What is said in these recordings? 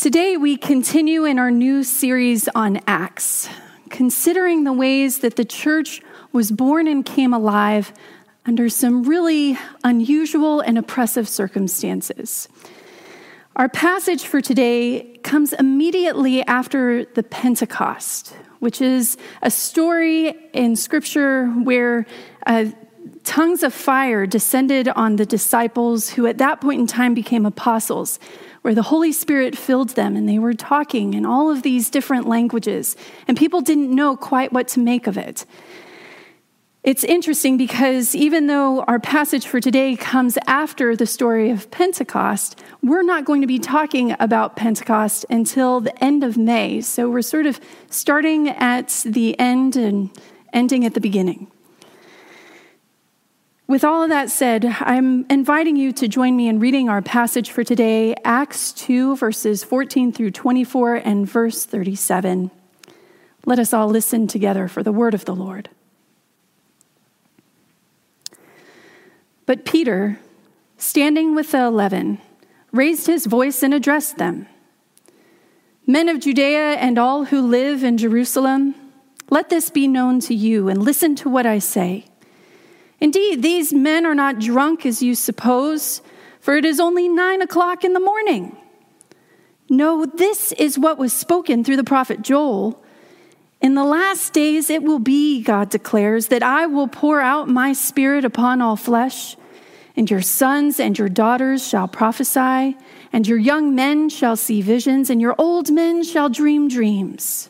Today, we continue in our new series on Acts, considering the ways that the church was born and came alive under some really unusual and oppressive circumstances. Our passage for today comes immediately after the Pentecost, which is a story in Scripture where uh, tongues of fire descended on the disciples who at that point in time became apostles, where the Holy Spirit filled them and they were talking in all of these different languages, and people didn't know quite what to make of it. It's interesting because even though our passage for today comes after the story of Pentecost, we're not going to be talking about Pentecost until the end of May. So we're sort of starting at the end and ending at the beginning. With all of that said, I'm inviting you to join me in reading our passage for today, Acts 2, verses 14 through 24 and verse 37. Let us all listen together for the word of the Lord. But Peter, standing with the eleven, raised his voice and addressed them Men of Judea and all who live in Jerusalem, let this be known to you and listen to what I say. Indeed, these men are not drunk as you suppose, for it is only nine o'clock in the morning. No, this is what was spoken through the prophet Joel. In the last days it will be, God declares, that I will pour out my spirit upon all flesh and your sons and your daughters shall prophesy, and your young men shall see visions, and your old men shall dream dreams.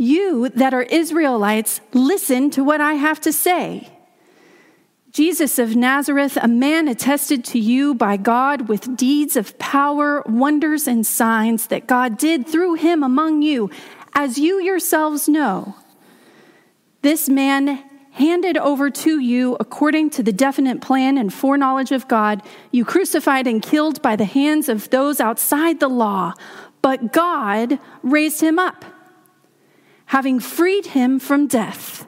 You that are Israelites, listen to what I have to say. Jesus of Nazareth, a man attested to you by God with deeds of power, wonders, and signs that God did through him among you, as you yourselves know. This man handed over to you according to the definite plan and foreknowledge of God, you crucified and killed by the hands of those outside the law. But God raised him up, having freed him from death,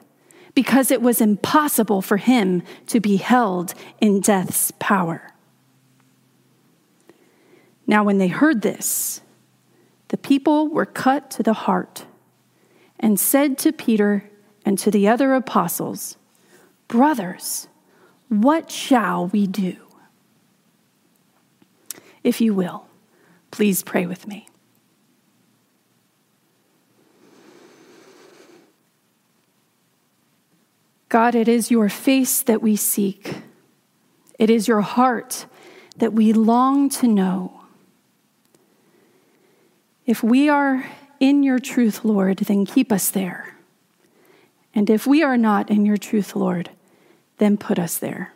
because it was impossible for him to be held in death's power. Now, when they heard this, the people were cut to the heart and said to Peter and to the other apostles, Brothers, what shall we do? If you will, please pray with me. God, it is your face that we seek. It is your heart that we long to know. If we are in your truth, Lord, then keep us there. And if we are not in your truth, Lord, then put us there.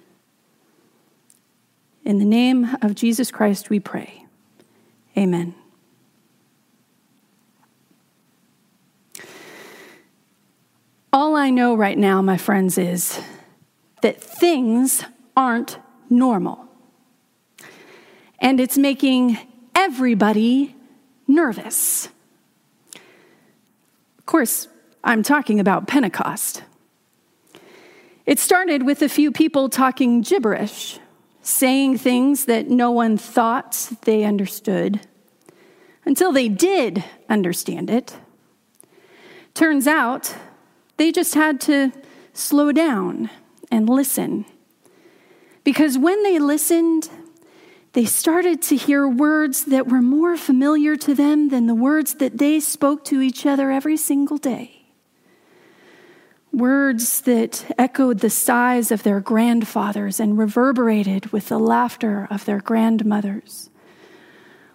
In the name of Jesus Christ, we pray. Amen. I know right now, my friends, is that things aren't normal. And it's making everybody nervous. Of course, I'm talking about Pentecost. It started with a few people talking gibberish, saying things that no one thought they understood until they did understand it. Turns out they just had to slow down and listen. Because when they listened, they started to hear words that were more familiar to them than the words that they spoke to each other every single day words that echoed the sighs of their grandfathers and reverberated with the laughter of their grandmothers.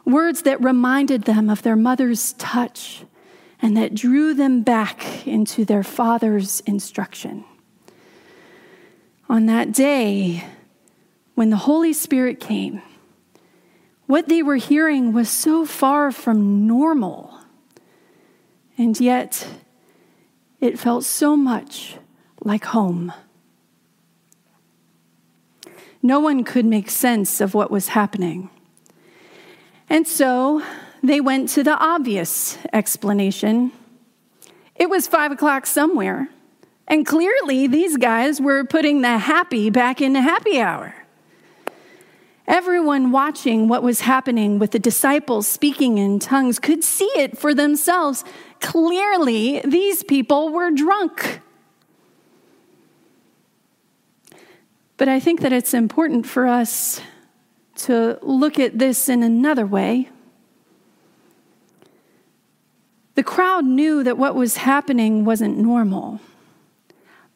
Words that reminded them of their mother's touch and that drew them back into their father's instruction. On that day, when the Holy Spirit came, what they were hearing was so far from normal And yet, it felt so much like home. No one could make sense of what was happening. And so they went to the obvious explanation. It was five o'clock somewhere, and clearly these guys were putting the happy back into happy hour. Everyone watching what was happening with the disciples speaking in tongues could see it for themselves. Clearly, these people were drunk. But I think that it's important for us to look at this in another way. The crowd knew that what was happening wasn't normal.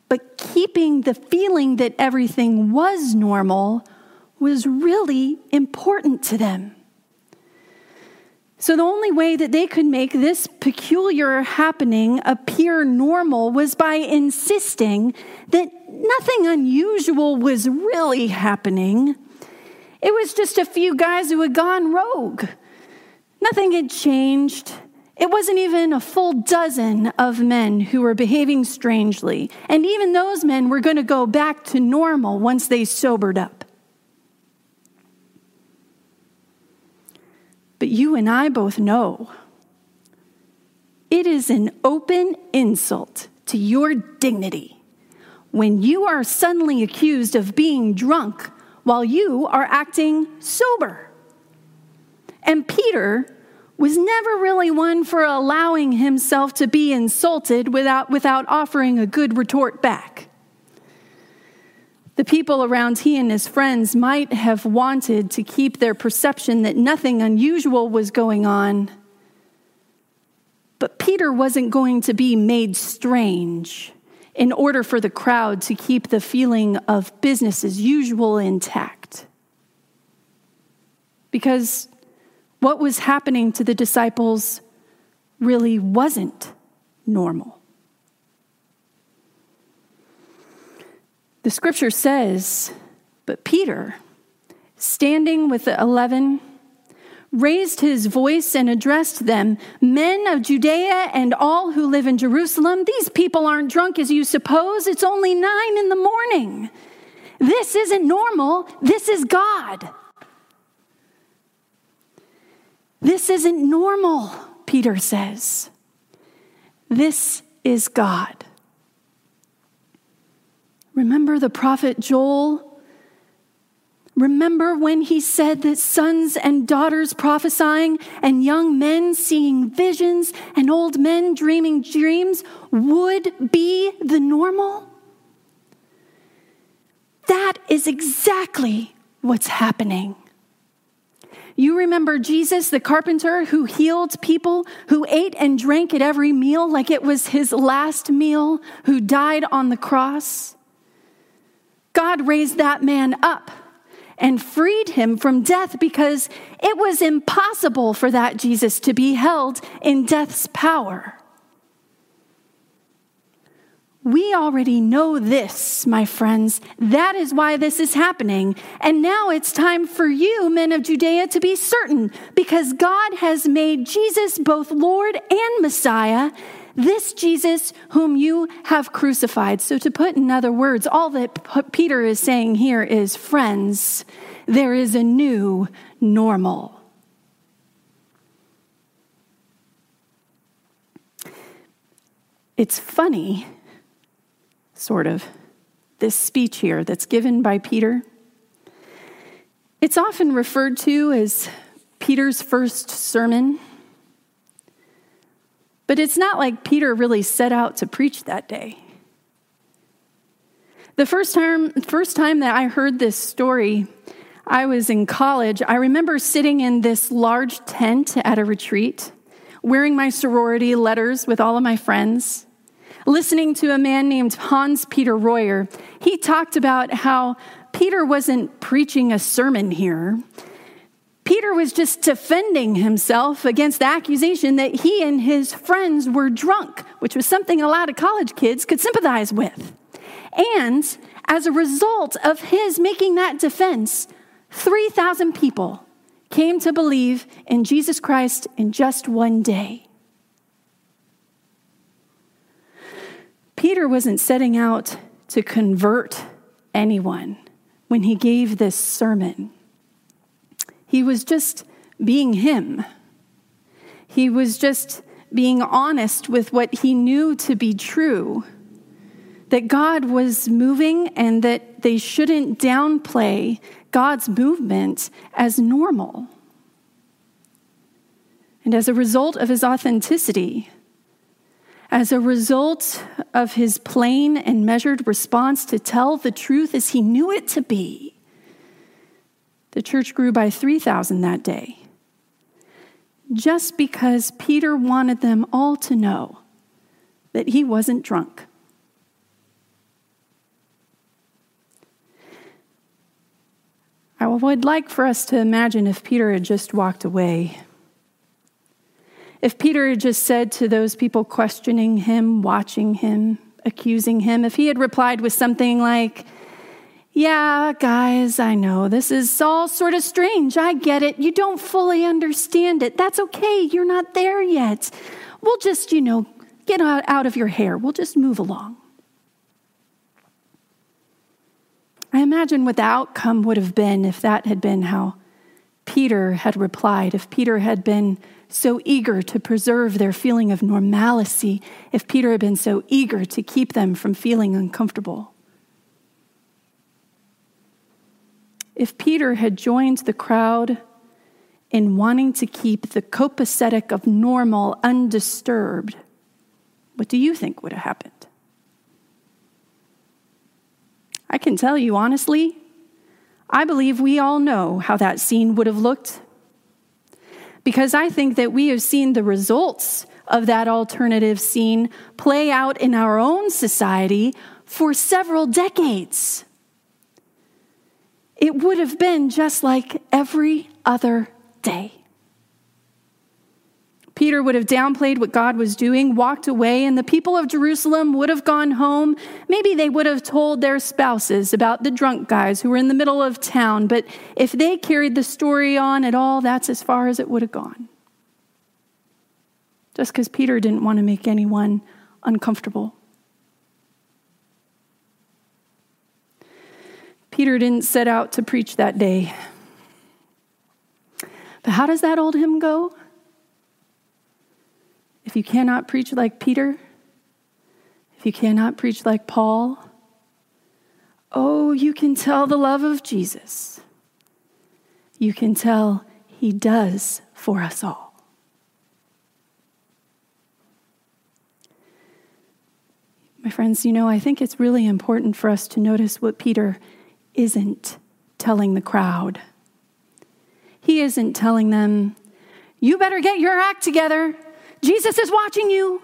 But keeping the feeling that everything was normal was really important to them. So, the only way that they could make this peculiar happening appear normal was by insisting that nothing unusual was really happening. It was just a few guys who had gone rogue. Nothing had changed. It wasn't even a full dozen of men who were behaving strangely. And even those men were going to go back to normal once they sobered up. But you and I both know it is an open insult to your dignity when you are suddenly accused of being drunk while you are acting sober. And Peter was never really one for allowing himself to be insulted without, without offering a good retort back. The people around he and his friends might have wanted to keep their perception that nothing unusual was going on. But Peter wasn't going to be made strange in order for the crowd to keep the feeling of business as usual intact. Because what was happening to the disciples really wasn't normal. The scripture says, But Peter, standing with the eleven, raised his voice and addressed them Men of Judea and all who live in Jerusalem, these people aren't drunk as you suppose. It's only nine in the morning. This isn't normal. This is God. This isn't normal, Peter says. This is God. Remember the prophet Joel? Remember when he said that sons and daughters prophesying and young men seeing visions and old men dreaming dreams would be the normal? That is exactly what's happening. You remember Jesus, the carpenter who healed people, who ate and drank at every meal like it was his last meal, who died on the cross? God raised that man up and freed him from death because it was impossible for that Jesus to be held in death's power. We already know this, my friends. That is why this is happening. And now it's time for you, men of Judea, to be certain because God has made Jesus both Lord and Messiah, this Jesus whom you have crucified. So, to put in other words, all that Peter is saying here is friends, there is a new normal. It's funny, sort of, this speech here that's given by Peter. It's often referred to as Peter's first sermon. But it's not like Peter really set out to preach that day. The first time, first time that I heard this story, I was in college. I remember sitting in this large tent at a retreat, wearing my sorority letters with all of my friends, listening to a man named Hans Peter Royer. He talked about how Peter wasn't preaching a sermon here. Peter was just defending himself against the accusation that he and his friends were drunk, which was something a lot of college kids could sympathize with. And as a result of his making that defense, 3,000 people came to believe in Jesus Christ in just one day. Peter wasn't setting out to convert anyone when he gave this sermon. He was just being him. He was just being honest with what he knew to be true that God was moving and that they shouldn't downplay God's movement as normal. And as a result of his authenticity, as a result of his plain and measured response to tell the truth as he knew it to be, the church grew by 3,000 that day. Just because Peter wanted them all to know that he wasn't drunk. I would like for us to imagine if Peter had just walked away. If Peter had just said to those people questioning him, watching him, accusing him, if he had replied with something like, Yeah, guys, I know this is all sort of strange. I get it. You don't fully understand it. That's okay. You're not there yet. We'll just, you know, get out of your hair. We'll just move along. I imagine what the outcome would have been if that had been how Peter had replied, if Peter had been so eager to preserve their feeling of normalcy, if Peter had been so eager to keep them from feeling uncomfortable. If Peter had joined the crowd in wanting to keep the copacetic of normal undisturbed, what do you think would have happened? I can tell you honestly, I believe we all know how that scene would have looked. Because I think that we have seen the results of that alternative scene play out in our own society for several decades. It would have been just like every other day. Peter would have downplayed what God was doing, walked away, and the people of Jerusalem would have gone home. Maybe they would have told their spouses about the drunk guys who were in the middle of town, but if they carried the story on at all, that's as far as it would have gone. Just because Peter didn't want to make anyone uncomfortable. Peter didn't set out to preach that day. But how does that old hymn go? If you cannot preach like Peter, if you cannot preach like Paul, oh, you can tell the love of Jesus. You can tell he does for us all. My friends, you know, I think it's really important for us to notice what Peter isn't telling the crowd. He isn't telling them, you better get your act together. Jesus is watching you.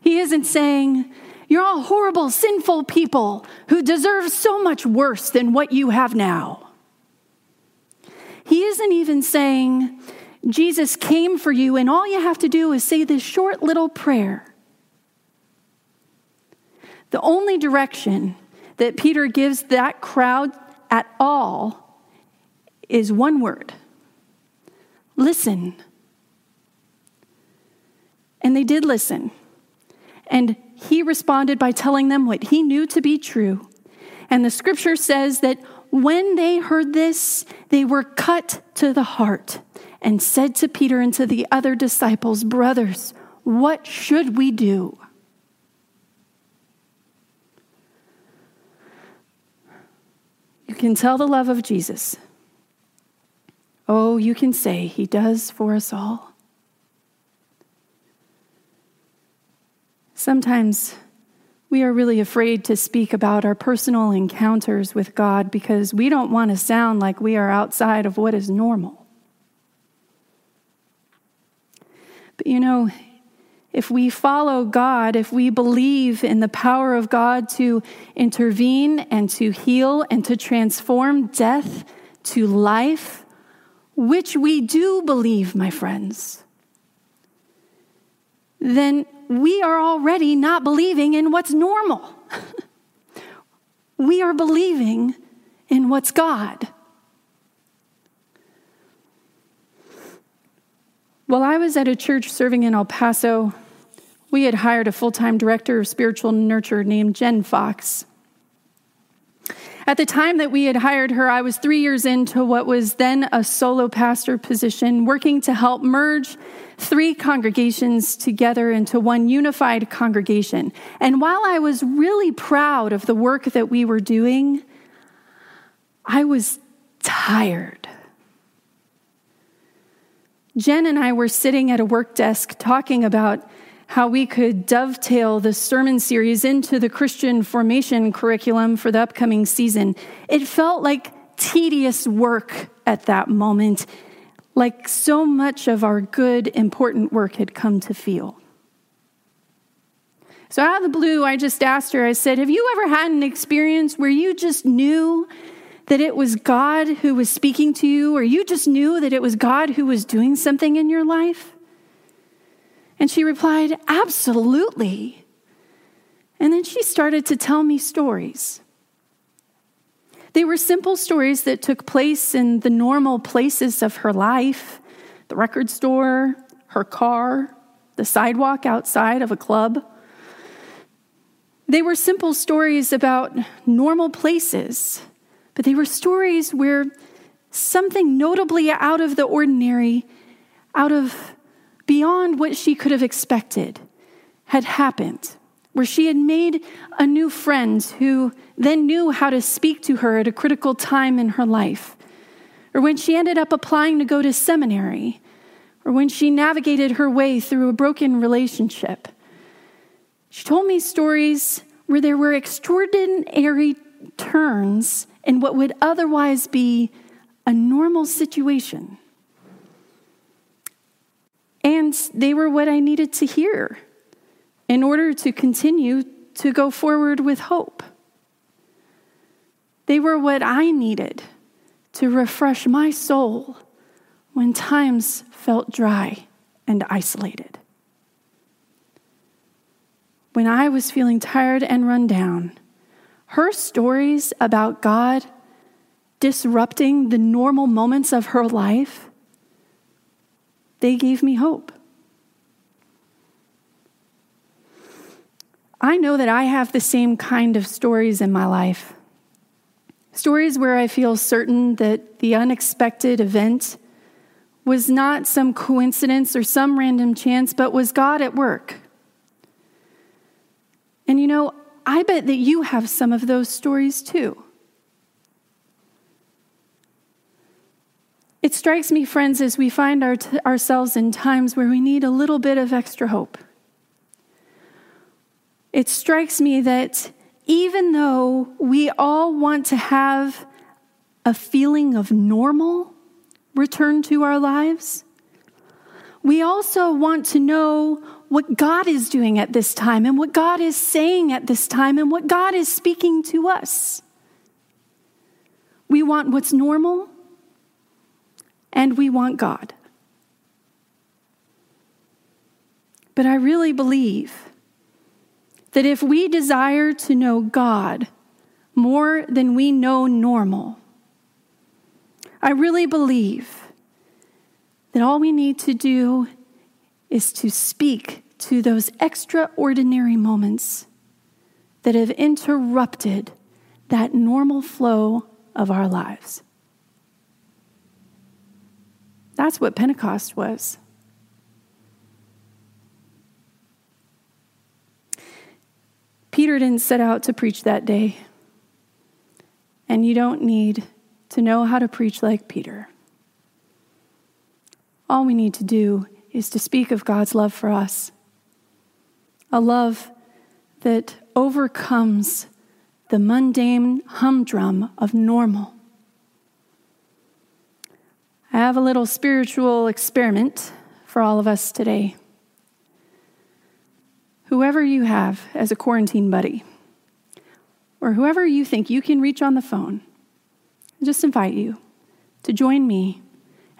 He isn't saying, You're all horrible, sinful people who deserve so much worse than what you have now. He isn't even saying, Jesus came for you, and all you have to do is say this short little prayer. The only direction that Peter gives that crowd at all is one word listen. And they did listen. And he responded by telling them what he knew to be true. And the scripture says that when they heard this, they were cut to the heart and said to Peter and to the other disciples, Brothers, what should we do? You can tell the love of Jesus. Oh, you can say he does for us all. Sometimes we are really afraid to speak about our personal encounters with God because we don't want to sound like we are outside of what is normal. But you know, if we follow God, if we believe in the power of God to intervene and to heal and to transform death to life, which we do believe, my friends, then we are already not believing in what's normal. we are believing in what's God. While I was at a church serving in El Paso, we had hired a full time director of spiritual nurture named Jen Fox. At the time that we had hired her, I was three years into what was then a solo pastor position, working to help merge three congregations together into one unified congregation. And while I was really proud of the work that we were doing, I was tired. Jen and I were sitting at a work desk talking about how we could dovetail the sermon series into the Christian formation curriculum for the upcoming season. It felt like tedious work at that moment, like so much of our good, important work had come to feel. So, out of the blue, I just asked her, I said, Have you ever had an experience where you just knew that it was God who was speaking to you, or you just knew that it was God who was doing something in your life? And she replied, Absolutely. And then she started to tell me stories. They were simple stories that took place in the normal places of her life the record store, her car, the sidewalk outside of a club. They were simple stories about normal places, but they were stories where something notably out of the ordinary, out of beyond what she could have expected had happened, where she had made a new friend who then knew how to speak to her at a critical time in her life, or when she ended up applying to go to seminary, or when she navigated her way through a broken relationship. She told me stories where there were extraordinary turns in what would otherwise be a normal situation. And they were what I needed to hear in order to continue to go forward with hope. They were what I needed to refresh my soul when times felt dry and isolated. When I was feeling tired and run down, her stories about God disrupting the normal moments of her life they gave me hope. I know that I have the same kind of stories in my life. Stories where I feel certain that the unexpected event was not some coincidence or some random chance, but was God at work. And you know, I bet that you have some of those stories too. It strikes me, friends, as we find our t- ourselves in times where we need a little bit of extra hope. It strikes me that even though we all want to have a feeling of normal return to our lives, we also want to know what God is doing at this time and what God is saying at this time and what God is speaking to us. We want what's normal and we want God. But I really believe that if we desire to know God more than we know normal, I really believe that all we need to do is to speak to those extraordinary moments that have interrupted that normal flow of our lives. That's what Pentecost was. Peter didn't set out to preach that day. And you don't need to know how to preach like Peter. All we need to do is to speak of God's love for us, a love that overcomes the mundane humdrum of normal. I have a little spiritual experiment for all of us today. Whoever you have as a quarantine buddy, or whoever you think you can reach on the phone, I just invite you to join me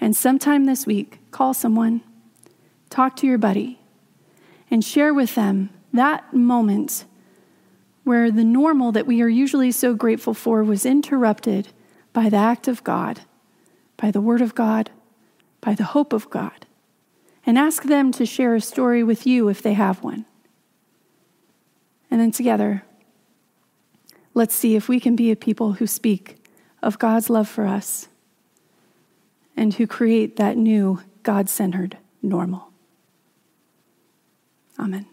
and sometime this week call someone, talk to your buddy, and share with them that moment where the normal that we are usually so grateful for was interrupted by the act of God by the Word of God, by the hope of God, and ask them to share a story with you if they have one. And then together, let's see if we can be a people who speak of God's love for us and who create that new God centered normal. Amen.